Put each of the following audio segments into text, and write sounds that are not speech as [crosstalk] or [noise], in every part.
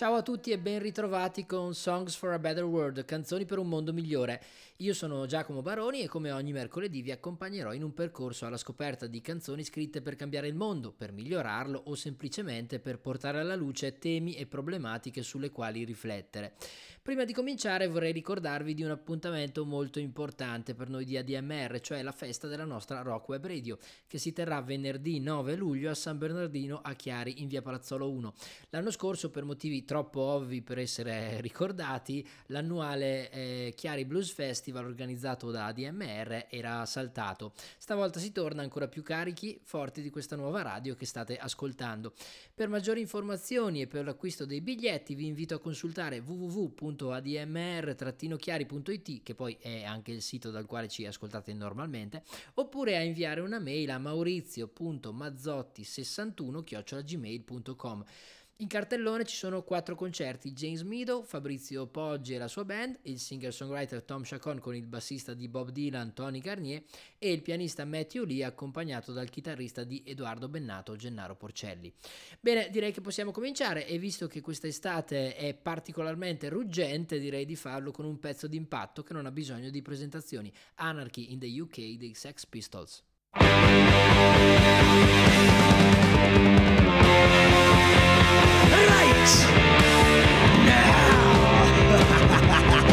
Ciao a tutti e ben ritrovati con Songs for a Better World, canzoni per un mondo migliore. Io sono Giacomo Baroni e come ogni mercoledì vi accompagnerò in un percorso alla scoperta di canzoni scritte per cambiare il mondo, per migliorarlo o semplicemente per portare alla luce temi e problematiche sulle quali riflettere. Prima di cominciare vorrei ricordarvi di un appuntamento molto importante per noi di ADMR, cioè la festa della nostra Rock Web Radio, che si terrà venerdì 9 luglio a San Bernardino a Chiari in via Palazzolo 1. L'anno scorso, per motivi troppo ovvi per essere [laughs] ricordati, l'annuale eh, Chiari Blues Festival organizzato da ADMR era saltato. Stavolta si torna ancora più carichi, forti di questa nuova radio che state ascoltando. Per maggiori informazioni e per l'acquisto dei biglietti vi invito a consultare www.admr-chiari.it che poi è anche il sito dal quale ci ascoltate normalmente oppure a inviare una mail a maurizio.mazzotti61-gmail.com in cartellone ci sono quattro concerti, James Meadow, Fabrizio Poggi e la sua band, il singer-songwriter Tom Chacon con il bassista di Bob Dylan Tony Garnier e il pianista Matthew Lee accompagnato dal chitarrista di Edoardo Bennato Gennaro Porcelli. Bene, direi che possiamo cominciare e visto che quest'estate è particolarmente ruggente direi di farlo con un pezzo d'impatto che non ha bisogno di presentazioni, Anarchy in the UK dei Sex Pistols. I [laughs]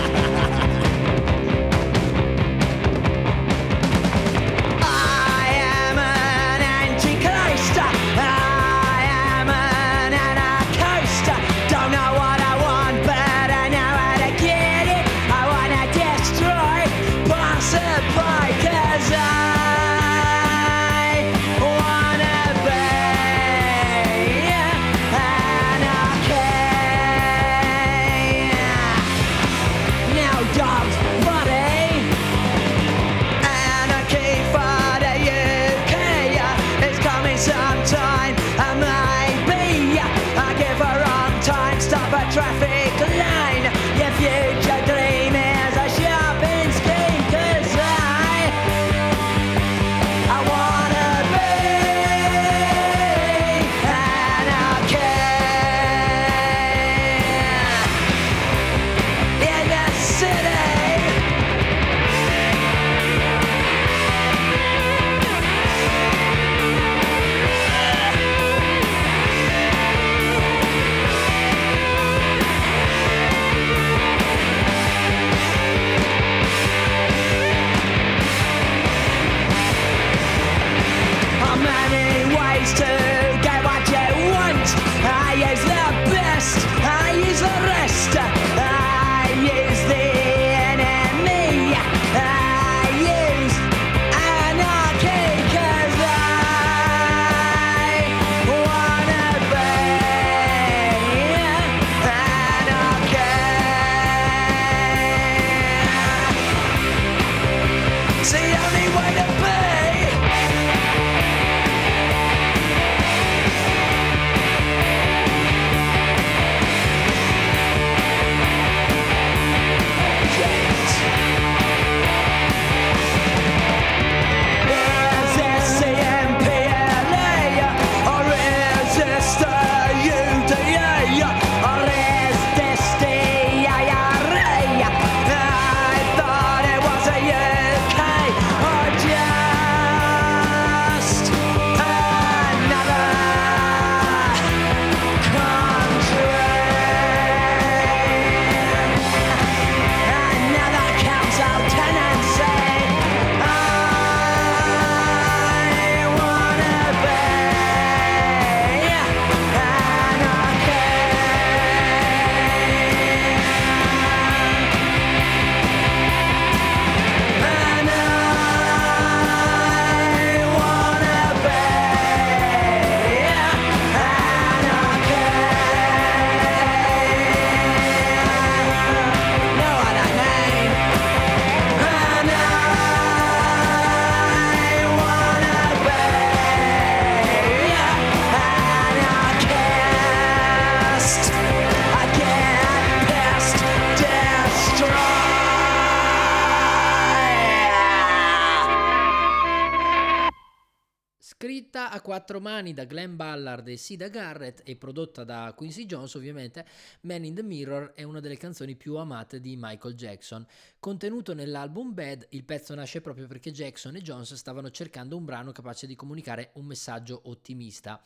da Glenn Ballard e Sida Garrett e prodotta da Quincy Jones ovviamente, Man in the Mirror è una delle canzoni più amate di Michael Jackson. Contenuto nell'album Bad, il pezzo nasce proprio perché Jackson e Jones stavano cercando un brano capace di comunicare un messaggio ottimista.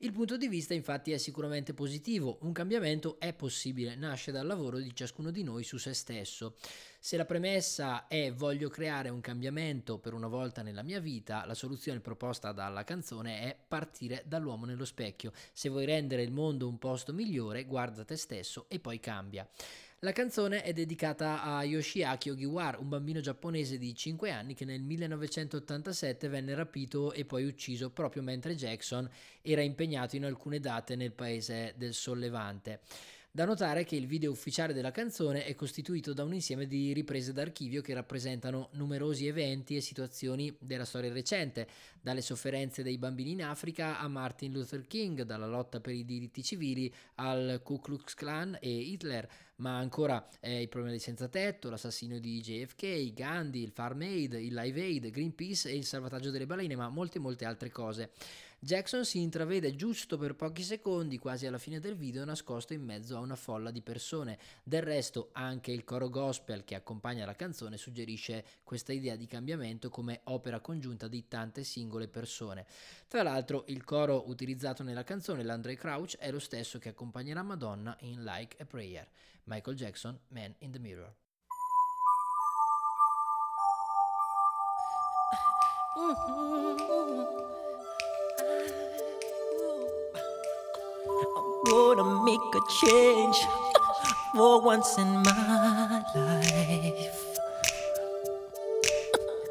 Il punto di vista infatti è sicuramente positivo, un cambiamento è possibile, nasce dal lavoro di ciascuno di noi su se stesso. Se la premessa è voglio creare un cambiamento per una volta nella mia vita, la soluzione proposta dalla canzone è partire dall'uomo nello specchio. Se vuoi rendere il mondo un posto migliore, guarda te stesso e poi cambia. La canzone è dedicata a Yoshiaki Ogiwara, un bambino giapponese di 5 anni che nel 1987 venne rapito e poi ucciso proprio mentre Jackson era impegnato in alcune date nel paese del Sollevante. Da notare che il video ufficiale della canzone è costituito da un insieme di riprese d'archivio che rappresentano numerosi eventi e situazioni della storia recente, dalle sofferenze dei bambini in Africa a Martin Luther King, dalla lotta per i diritti civili al Ku Klux Klan e Hitler, ma ancora eh, il problema dei senza tetto, l'assassinio di JFK, Gandhi, il Farm Aid, il Live Aid, Greenpeace e il salvataggio delle balene, ma molte molte altre cose. Jackson si intravede giusto per pochi secondi, quasi alla fine del video, nascosto in mezzo a una folla di persone. Del resto, anche il coro gospel che accompagna la canzone suggerisce questa idea di cambiamento come opera congiunta di tante singole persone. Tra l'altro, il coro utilizzato nella canzone, l'Andre Crouch, è lo stesso che accompagnerà Madonna in Like a Prayer. Michael Jackson, Man in the Mirror. [laughs] gonna make a change [laughs] for once in my life.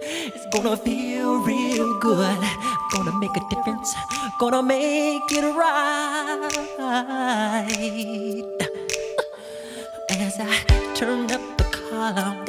[laughs] It's gonna feel real good. Gonna make a difference. Gonna make it right. [laughs] As I turn up the collar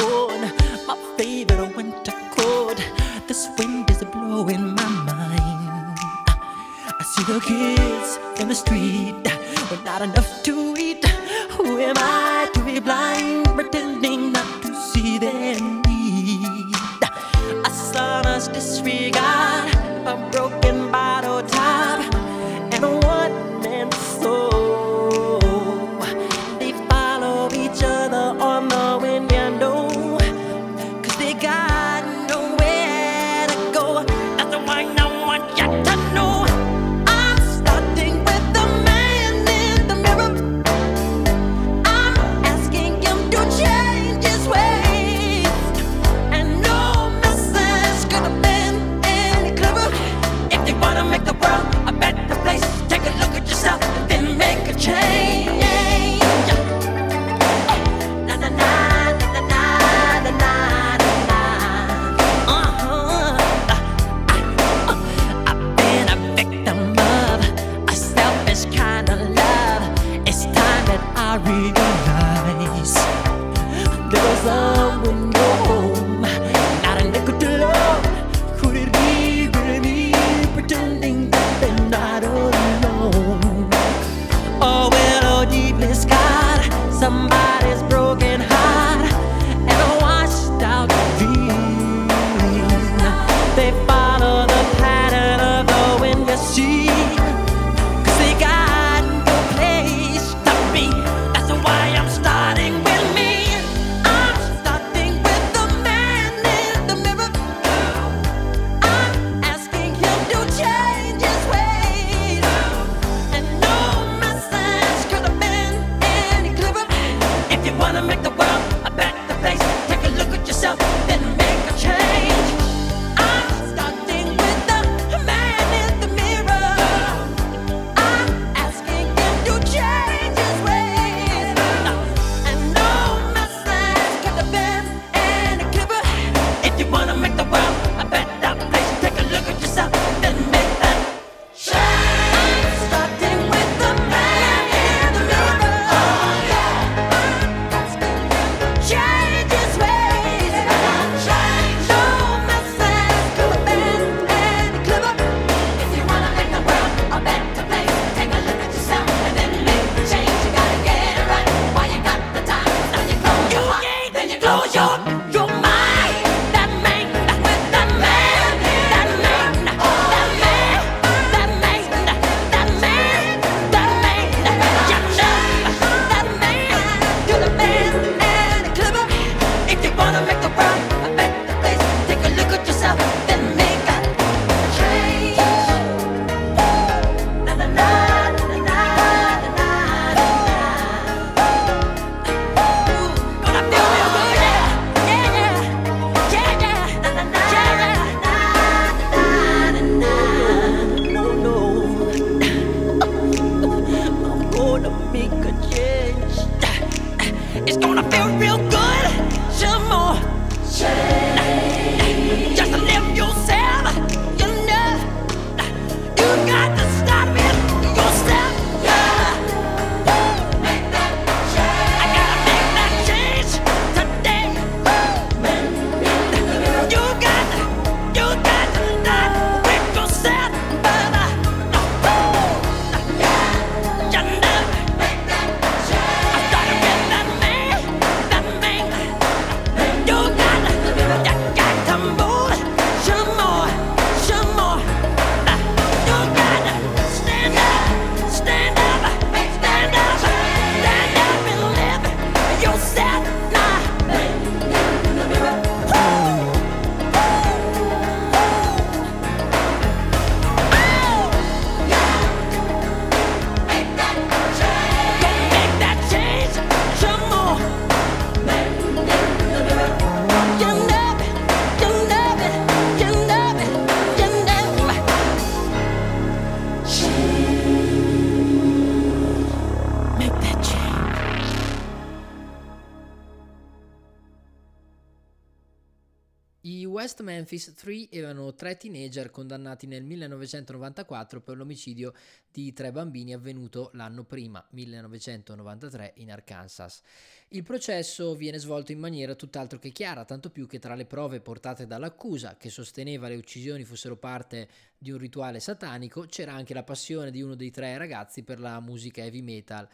Memphis 3 erano tre teenager condannati nel 1994 per l'omicidio di tre bambini avvenuto l'anno prima, 1993, in Arkansas. Il processo viene svolto in maniera tutt'altro che chiara, tanto più che tra le prove portate dall'accusa, che sosteneva le uccisioni fossero parte di un rituale satanico, c'era anche la passione di uno dei tre ragazzi per la musica heavy metal.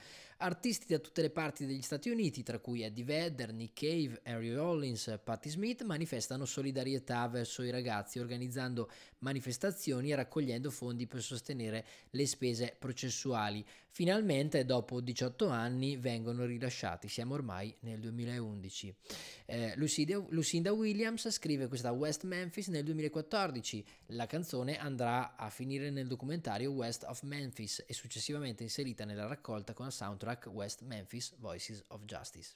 Artisti da tutte le parti degli Stati Uniti, tra cui Eddie Vedder, Nick Cave, Harry Rollins, Patti Smith, manifestano solidarietà verso i ragazzi organizzando manifestazioni e raccogliendo fondi per sostenere le spese processuali. Finalmente, dopo 18 anni, vengono rilasciati. Siamo ormai nel 2011. Eh, Lucinda, Williams scrive questa West Memphis nel 2014. La canzone andrà a finire nel documentario West of Memphis e successivamente inserita nella raccolta con la soundtrack West Memphis Voices of Justice.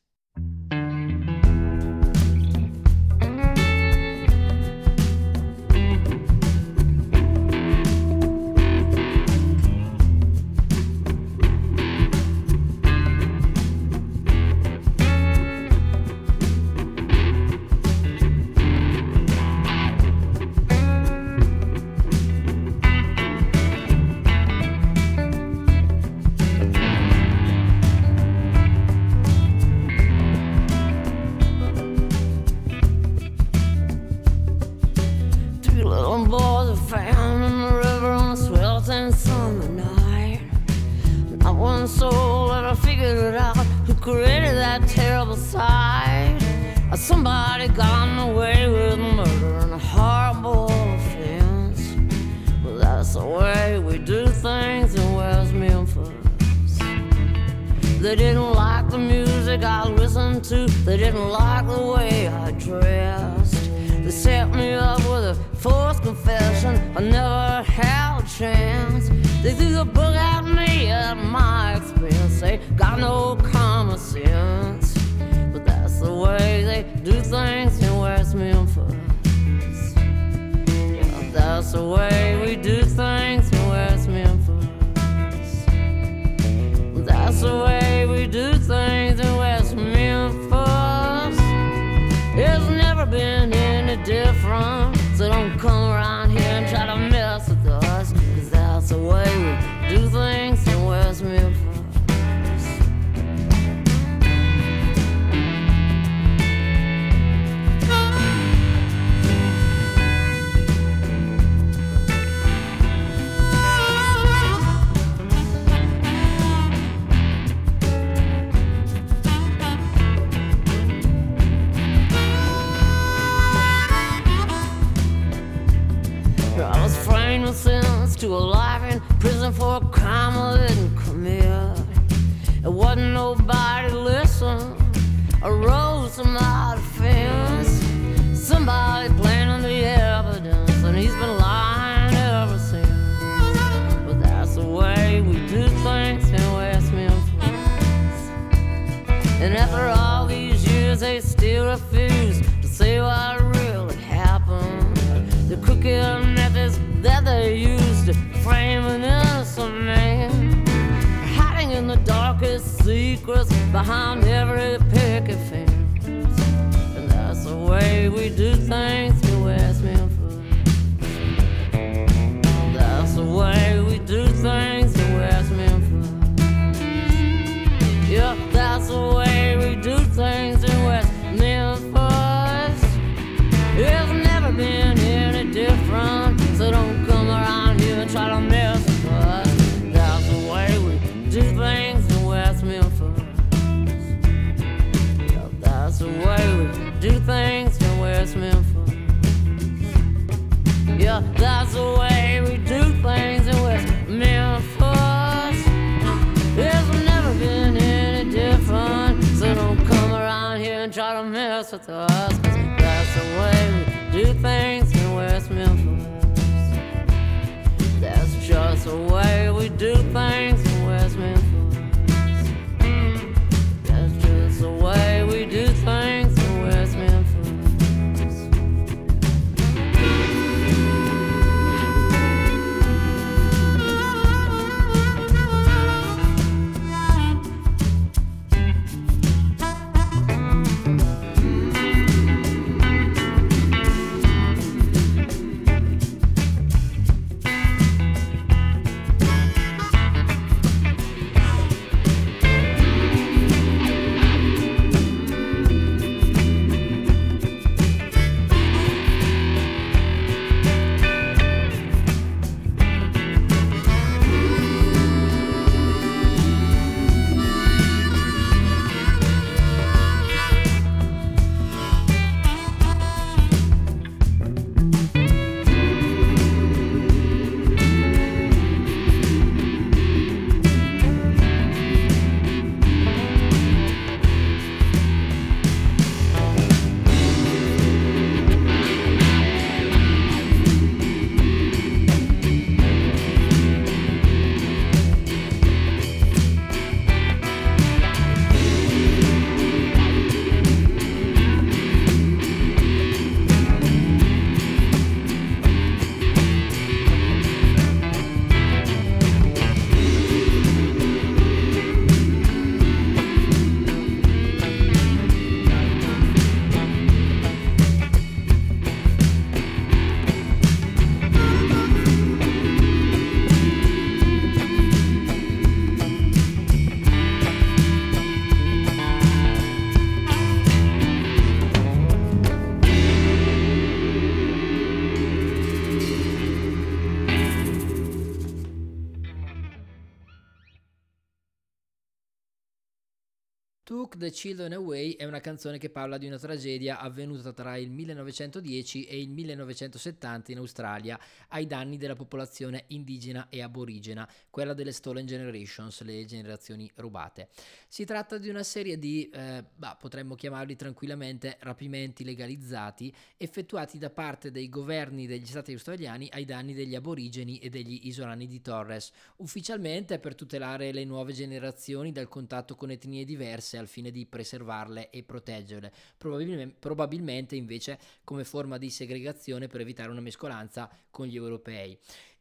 Behind every picket fence. And that's the way we do things do things in West Memphis. Yeah, that's the way we do things in West Memphis. It's never been any different, so don't come around here and try to mess with us. 'cause that's the way we do things in West Memphis. That's just the way we do things Children Away è una canzone che parla di una tragedia avvenuta tra il 1910 e il 1970 in Australia ai danni della popolazione indigena e aborigena, quella delle Stolen Generations, le generazioni rubate. Si tratta di una serie di, eh, bah, potremmo chiamarli tranquillamente, rapimenti legalizzati effettuati da parte dei governi degli stati australiani ai danni degli aborigeni e degli isolani di Torres, ufficialmente per tutelare le nuove generazioni dal contatto con etnie diverse al fine di preservarle e proteggerle, probabilmente, probabilmente invece come forma di segregazione per evitare una mescolanza con gli europei.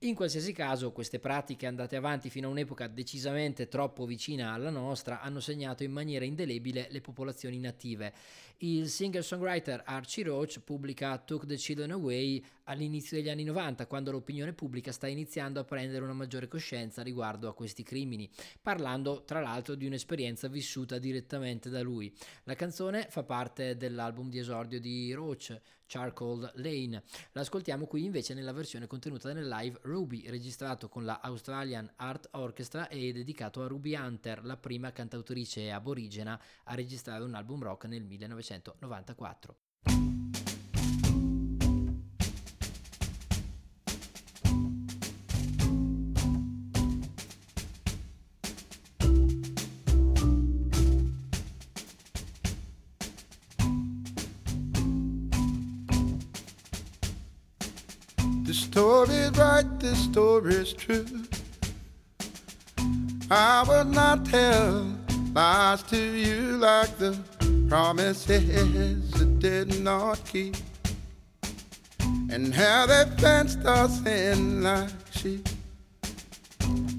In qualsiasi caso, queste pratiche andate avanti fino a un'epoca decisamente troppo vicina alla nostra hanno segnato in maniera indelebile le popolazioni native. Il singer-songwriter Archie Roach pubblica Took the Children Away all'inizio degli anni 90, quando l'opinione pubblica sta iniziando a prendere una maggiore coscienza riguardo a questi crimini, parlando tra l'altro di un'esperienza vissuta direttamente da lui. La canzone fa parte dell'album di esordio di Roach, Charcoal Lane. L'ascoltiamo qui invece nella versione contenuta nel live Ruby, registrato con la Australian Art Orchestra e dedicato a Ruby Hunter, la prima cantautrice aborigena a registrare un album rock nel 1994. The story's right, the story's true. I would not tell lies to you like the promises that did not keep. And how they fenced us in like sheep.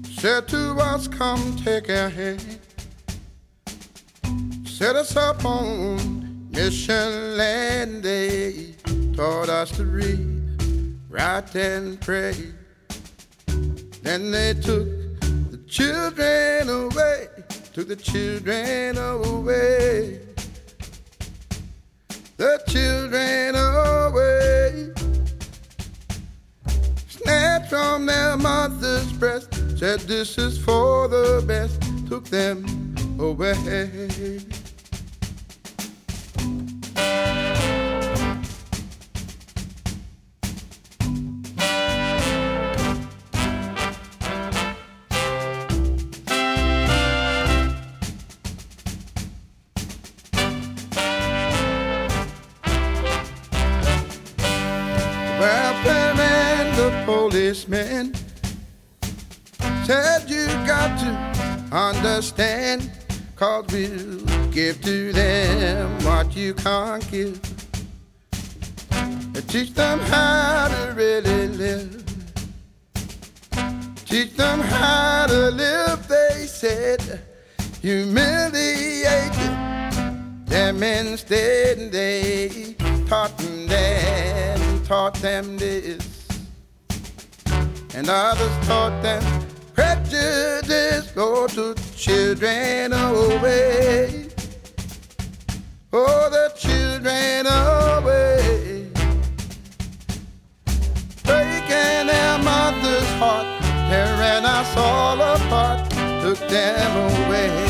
Said to us, come take our hand. set us up on mission land. They taught us to read, write, and pray. Then they took the children away, took the children away. The children away. Snatched from their mother's breast, said this is for the best, took them away. Policeman said you got to understand cause we'll give to them what you can't give. And teach them how to really live. Teach them how to live they said. Humiliated them instead. They taught them that taught them this and others thought that prejudice go to children away. Oh the children away. Breaking their mother's heart tearing us all apart took them away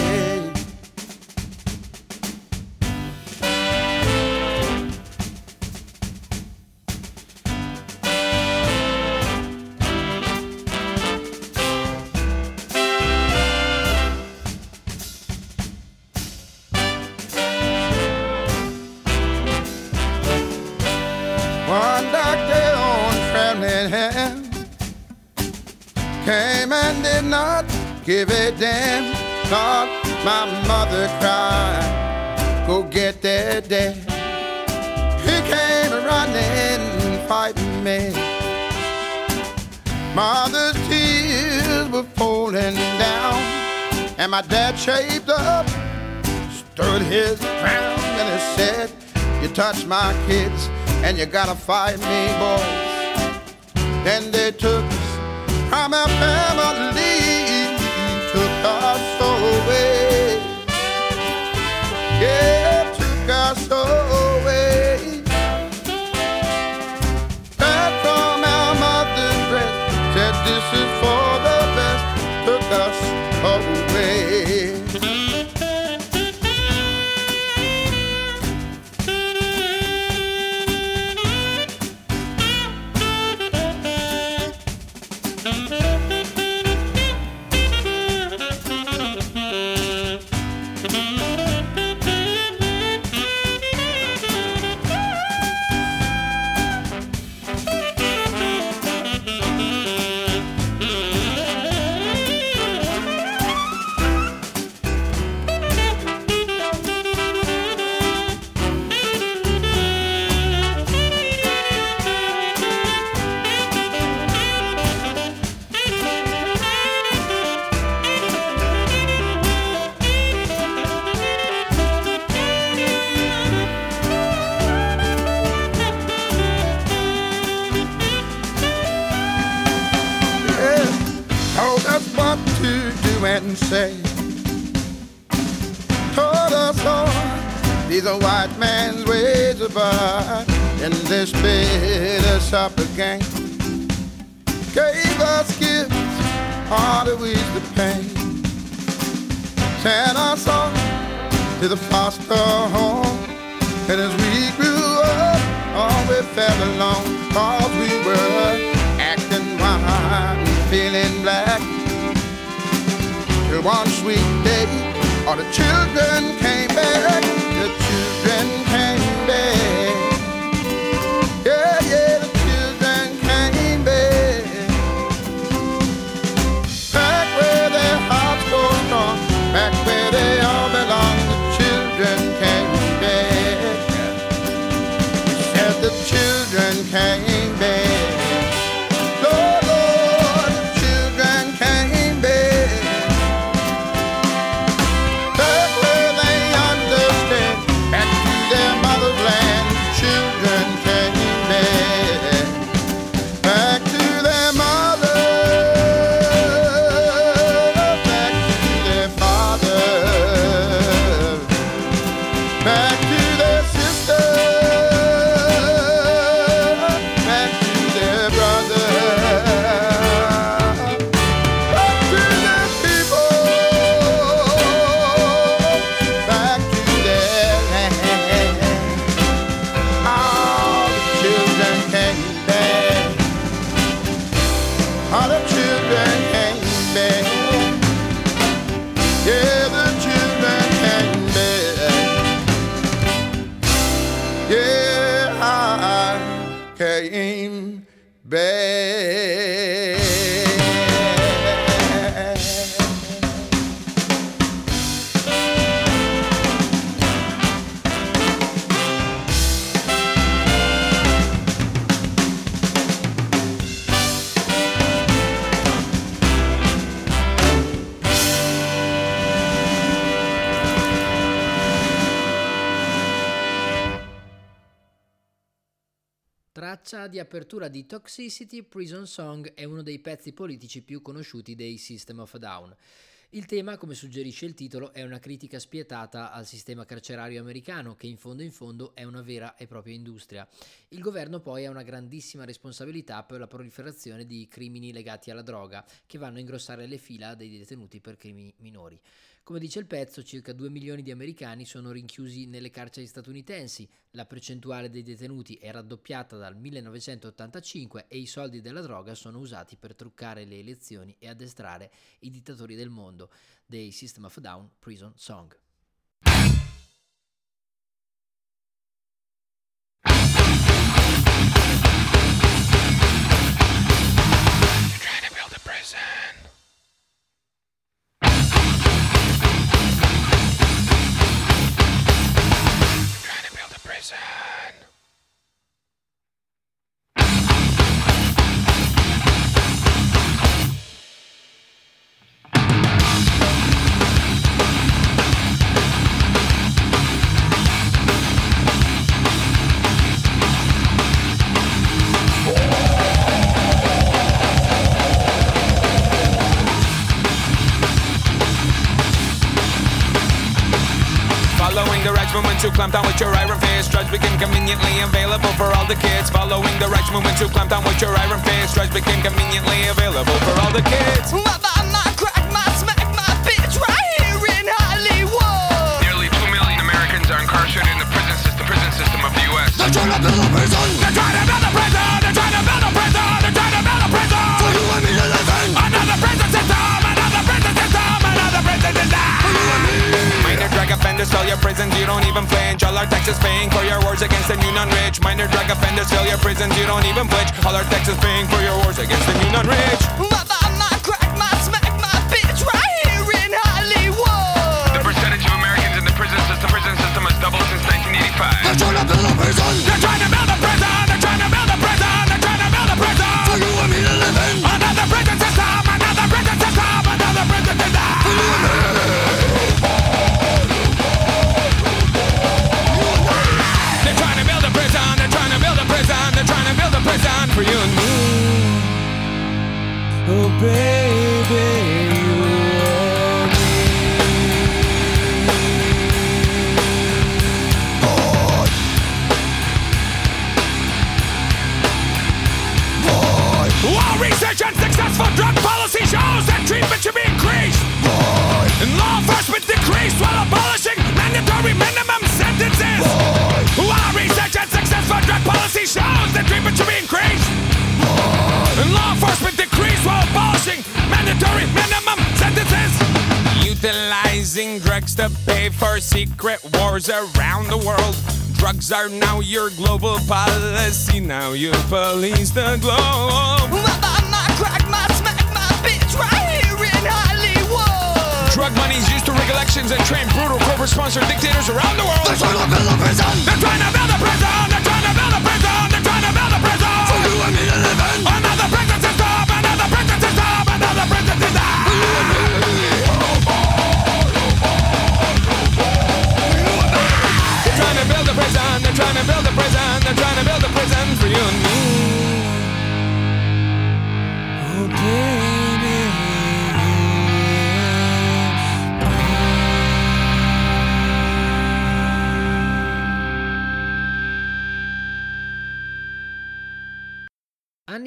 give a damn. Thought my mother cried, go get that dad. He came running, fighting me. Mother's tears were falling down, and my dad shaved up, stood his ground, and he said, You touch my kids, and you gotta fight me, boys. Then they took us from our family, sweet day, all the children came back. The children came back. Yeah, yeah, the children came back. Back where their hearts go strong, back where they all belong. The children came back. Said the children came Traccia di apertura di Toxicity, Prison Song è uno dei pezzi politici più conosciuti dei System of Down. Il tema, come suggerisce il titolo, è una critica spietata al sistema carcerario americano, che in fondo in fondo è una vera e propria industria. Il governo poi ha una grandissima responsabilità per la proliferazione di crimini legati alla droga, che vanno a ingrossare le fila dei detenuti per crimini minori. Come dice il pezzo, circa 2 milioni di americani sono rinchiusi nelle carceri statunitensi, la percentuale dei detenuti è raddoppiata dal 1985 e i soldi della droga sono usati per truccare le elezioni e addestrare i dittatori del mondo dei System of Down Prison Song. Poison. Following direction when climb down with your Drugs became conveniently available for all the kids. Following the rights movement to clamp down with your iron fist. Drugs became conveniently available for all the kids. My, my, my, crack, my, smack, my bitch right here in Hollywood. Nearly 2 million Americans are incarcerated in the prison system, prison system of the U.S. They're All our taxes paying for your wars against the new non-rich. Minor drug offenders fill your prisons, you don't even flinch. All our taxes paying for your wars against the new non-rich. My, my, my, crack, my, smack, my bitch right here in Hollywood. The percentage of Americans in the prison system, prison system has doubled since 1985. They're trying to build a prison. They're trying to build research and successful drug policy shows that treatment should be increased, and law enforcement decreased while abolishing mandatory minimum sentences. While research and successful drug policy shows that treatment should be increased, and law enforcement decreased while abolishing mandatory minimum sentences. Utilizing drugs to pay for secret wars around the world. Drugs are now your global policy. Now you police the globe. My, my, my, crack, my, smack, my bitch right here in Hollywood. Drug money is used to rig elections and train brutal corporate-sponsored dictators around the world. They're trying to build a prison. They're trying to build a prison. They're trying to build a prison.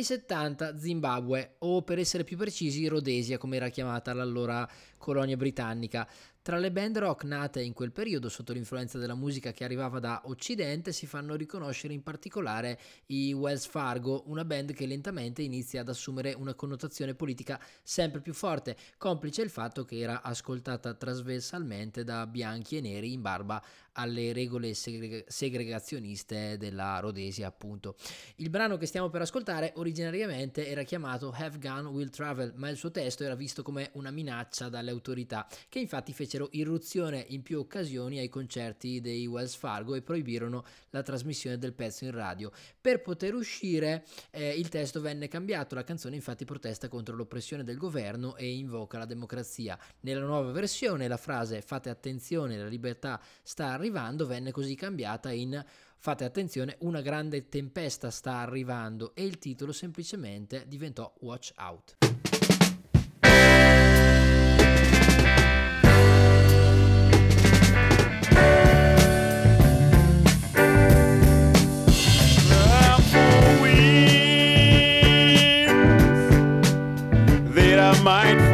Anni 70, Zimbabwe, o per essere più precisi Rhodesia, come era chiamata l'allora colonia britannica. Tra le band rock nate in quel periodo sotto l'influenza della musica che arrivava da Occidente si fanno riconoscere in particolare i Wells Fargo, una band che lentamente inizia ad assumere una connotazione politica sempre più forte, complice il fatto che era ascoltata trasversalmente da bianchi e neri in barba alle regole segre- segregazioniste della Rhodesia, appunto. Il brano che stiamo per ascoltare originariamente era chiamato Have Gun Will Travel, ma il suo testo era visto come una minaccia dalle autorità, che infatti fecero irruzione in più occasioni ai concerti dei Wells Fargo e proibirono la trasmissione del pezzo in radio. Per poter uscire eh, il testo venne cambiato, la canzone infatti protesta contro l'oppressione del governo e invoca la democrazia. Nella nuova versione la frase fate attenzione, la libertà sta arrivando venne così cambiata in fate attenzione, una grande tempesta sta arrivando e il titolo semplicemente diventò Watch Out. Might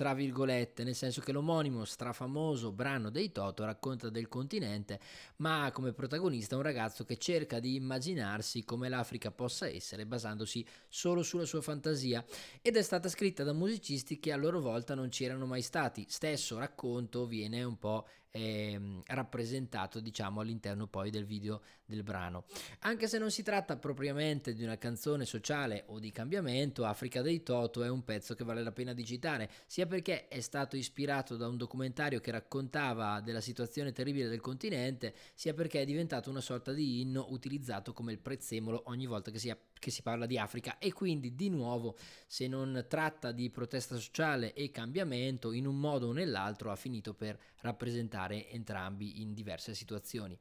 tra virgolette, nel senso che l'omonimo strafamoso brano dei Toto racconta del continente, ma ha come protagonista un ragazzo che cerca di immaginarsi come l'Africa possa essere basandosi solo sulla sua fantasia ed è stata scritta da musicisti che a loro volta non c'erano mai stati. Stesso racconto viene un po' ehm, rappresentato diciamo all'interno poi del video del brano. Anche se non si tratta propriamente di una canzone sociale o di cambiamento, Africa dei Toto è un pezzo che vale la pena di citare, sia perché è stato ispirato da un documentario che raccontava della situazione terribile del continente, sia perché è diventato una sorta di inno utilizzato come il prezzemolo ogni volta che si, che si parla di Africa e quindi di nuovo se non tratta di protesta sociale e cambiamento in un modo o nell'altro ha finito per rappresentare entrambi in diverse situazioni.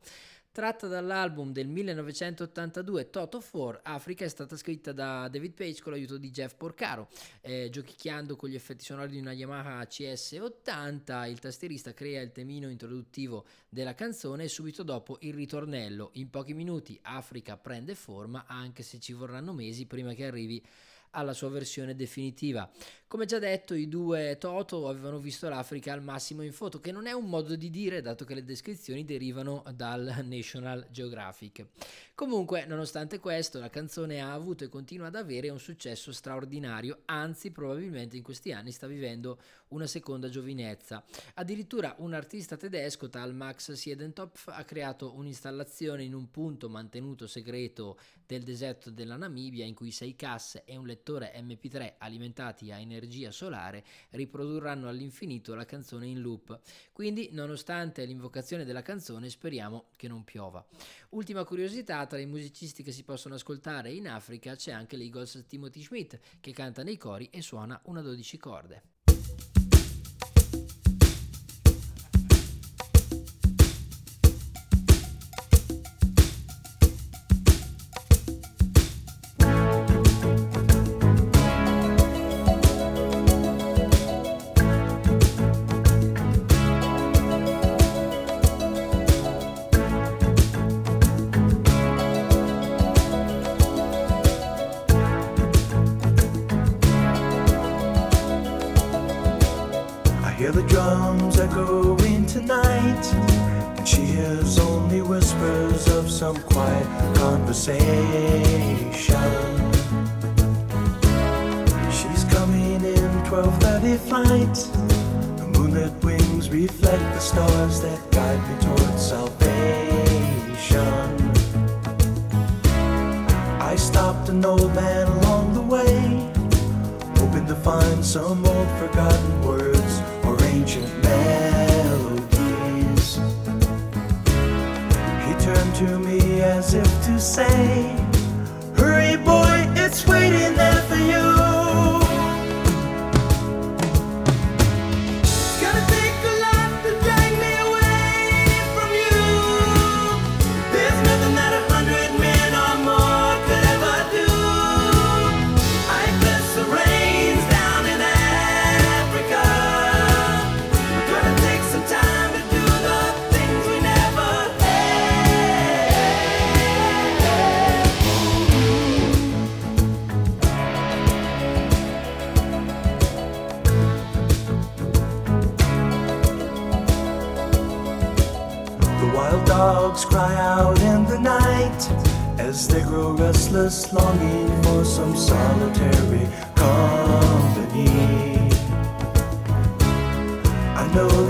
Tratta dall'album del 1982 Toto 4, Africa è stata scritta da David Page con l'aiuto di Jeff Porcaro. Eh, giochicchiando con gli effetti sonori di una Yamaha CS80, il tastierista crea il temino introduttivo della canzone e subito dopo il ritornello. In pochi minuti Africa prende forma, anche se ci vorranno mesi prima che arrivi alla sua versione definitiva. Come già detto, i due Toto avevano visto l'Africa al massimo in foto, che non è un modo di dire, dato che le descrizioni derivano dal National Geographic. Comunque, nonostante questo, la canzone ha avuto e continua ad avere un successo straordinario, anzi probabilmente in questi anni sta vivendo una seconda giovinezza. Addirittura un artista tedesco, tal Max Siedentopf, ha creato un'installazione in un punto mantenuto segreto del deserto della Namibia in cui sei casse e un lettore MP3 alimentati a energia solare riprodurranno all'infinito la canzone in loop. Quindi, nonostante l'invocazione della canzone, speriamo che non piova. Ultima curiosità, tra i musicisti che si possono ascoltare in Africa c'è anche l'Eagles Timothy Schmidt che canta nei cori e suona una 12 corde.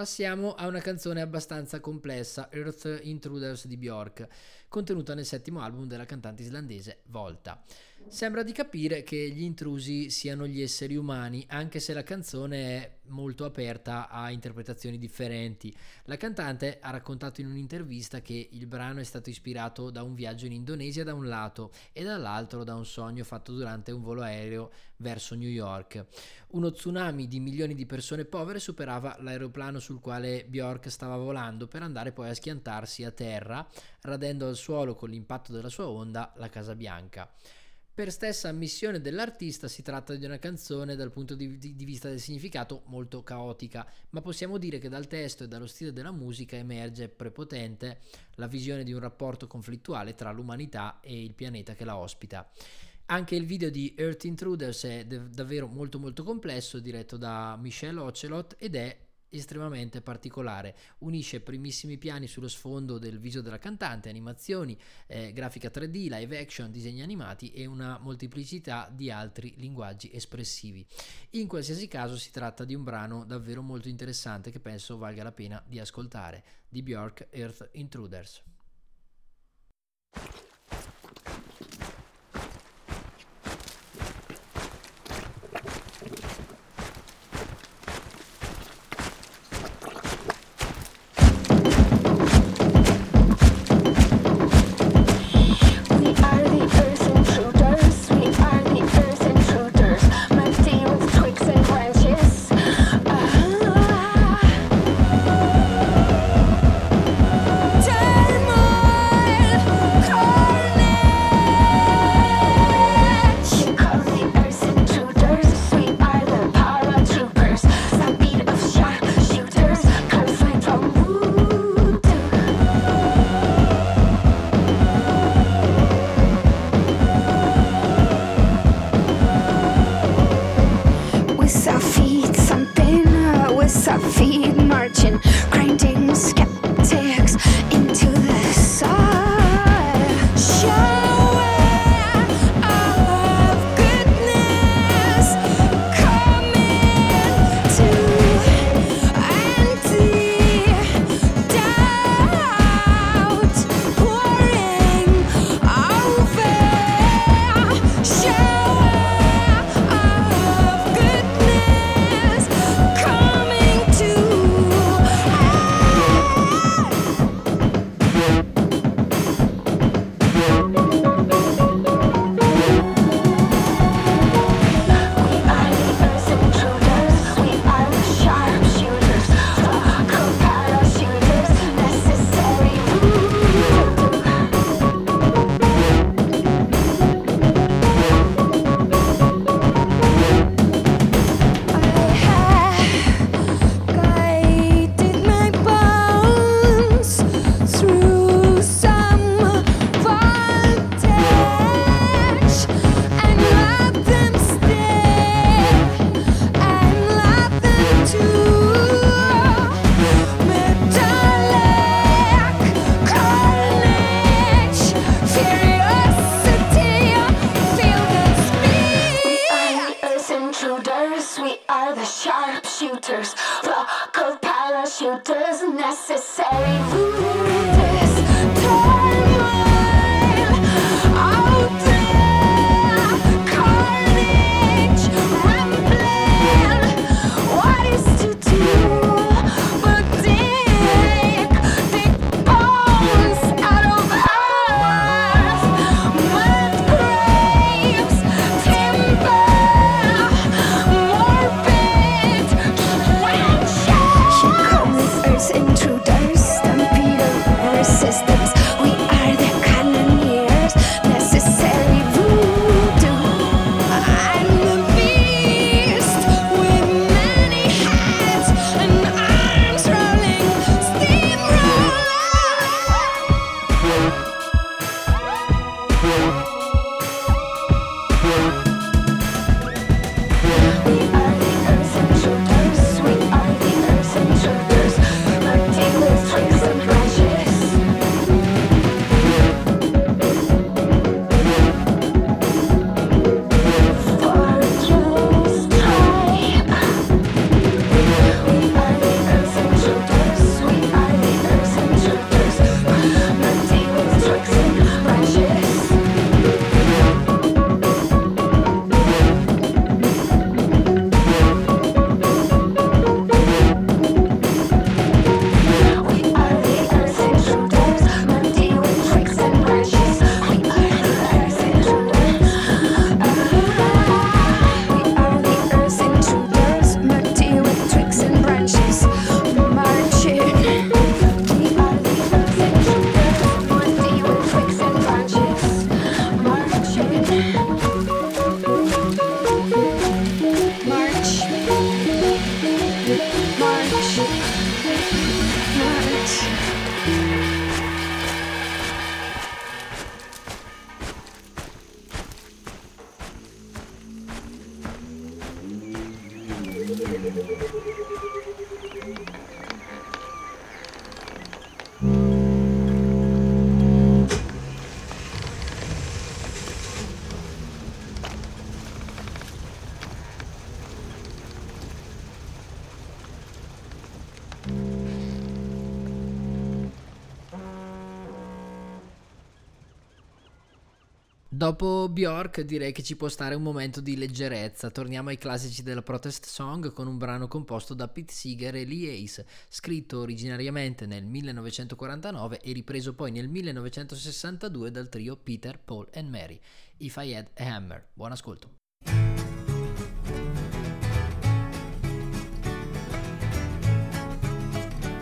Passiamo a una canzone abbastanza complessa, Earth Intruders di Bjork, contenuta nel settimo album della cantante islandese Volta. Sembra di capire che gli intrusi siano gli esseri umani, anche se la canzone è molto aperta a interpretazioni differenti. La cantante ha raccontato in un'intervista che il brano è stato ispirato da un viaggio in Indonesia da un lato e dall'altro da un sogno fatto durante un volo aereo verso New York. Uno tsunami di milioni di persone povere superava l'aeroplano sul quale Bjork stava volando per andare poi a schiantarsi a terra, radendo al suolo con l'impatto della sua onda la Casa Bianca. Per stessa ammissione dell'artista si tratta di una canzone dal punto di, di- di vista del significato molto caotica, ma possiamo dire che dal testo e dallo stile della musica emerge prepotente la visione di un rapporto conflittuale tra l'umanità e il pianeta che la ospita. Anche il video di Earth Intruders è dev- davvero molto molto complesso, diretto da Michelle Ocelot ed è estremamente particolare. Unisce primissimi piani sullo sfondo del viso della cantante, animazioni, eh, grafica 3D, live action, disegni animati e una molteplicità di altri linguaggi espressivi. In qualsiasi caso si tratta di un brano davvero molto interessante che penso valga la pena di ascoltare, di Bjork Earth Intruders. Dopo Bjork direi che ci può stare un momento di leggerezza. Torniamo ai classici della protest song con un brano composto da Pete Seeger e Lee Ace, scritto originariamente nel 1949 e ripreso poi nel 1962 dal trio Peter, Paul and Mary. If I Had a Hammer. Buon ascolto.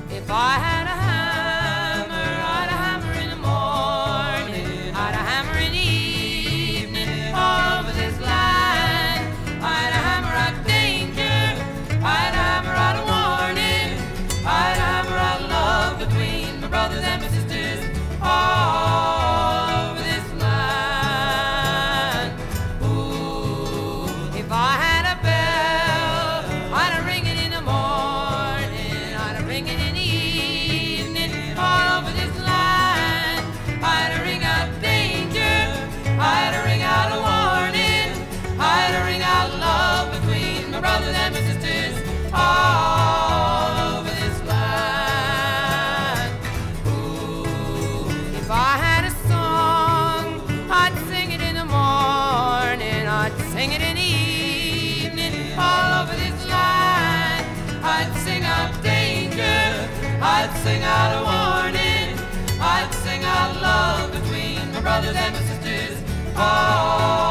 If I had a brothers and my sisters, all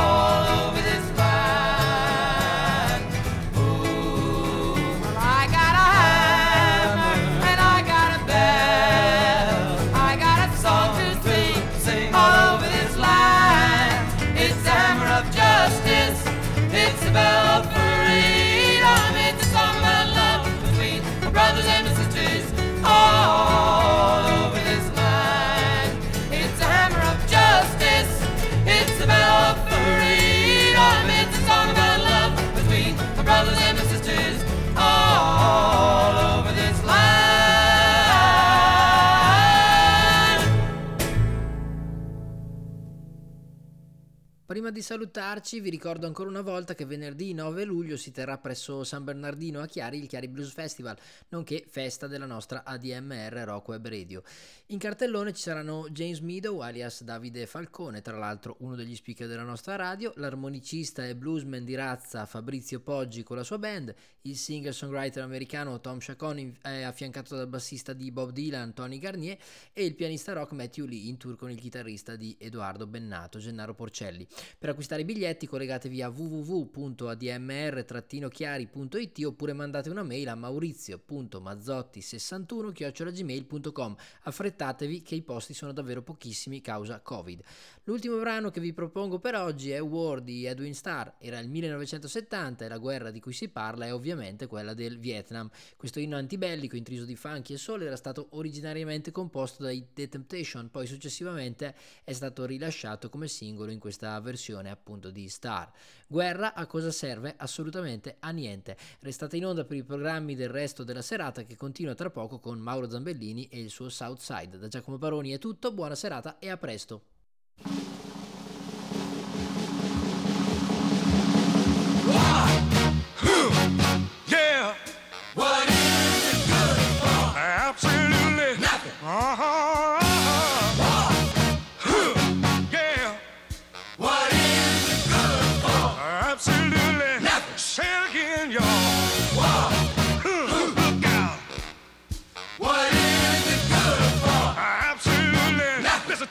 di salutarci vi ricordo ancora una volta che venerdì 9 luglio si terrà presso San Bernardino a Chiari il Chiari Blues Festival, nonché festa della nostra ADMR Rock Web Radio. In cartellone ci saranno James Meadow alias Davide Falcone, tra l'altro uno degli speaker della nostra radio, l'armonicista e bluesman di razza Fabrizio Poggi con la sua band, il singer-songwriter americano Tom Chacon è affiancato dal bassista di Bob Dylan Tony Garnier e il pianista rock Matthew Lee in tour con il chitarrista di Edoardo Bennato, Gennaro Porcelli. Per acquistare i biglietti collegatevi a www.admr-chiari.it oppure mandate una mail a maurizio.mazzotti61-gmail.com. Affrettatevi che i posti sono davvero pochissimi causa Covid. L'ultimo brano che vi propongo per oggi è War di Edwin Starr. Era il 1970 e la guerra di cui si parla è ovviamente quella del Vietnam. Questo inno antibellico intriso di funky e soul era stato originariamente composto dai The Temptation, poi successivamente è stato rilasciato come singolo in questa versione appunto di Star. Guerra a cosa serve? Assolutamente a niente. Restate in onda per i programmi del resto della serata che continua tra poco con Mauro Zambellini e il suo Southside. Da Giacomo Baroni è tutto, buona serata e a presto. you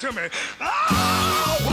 to me. Oh,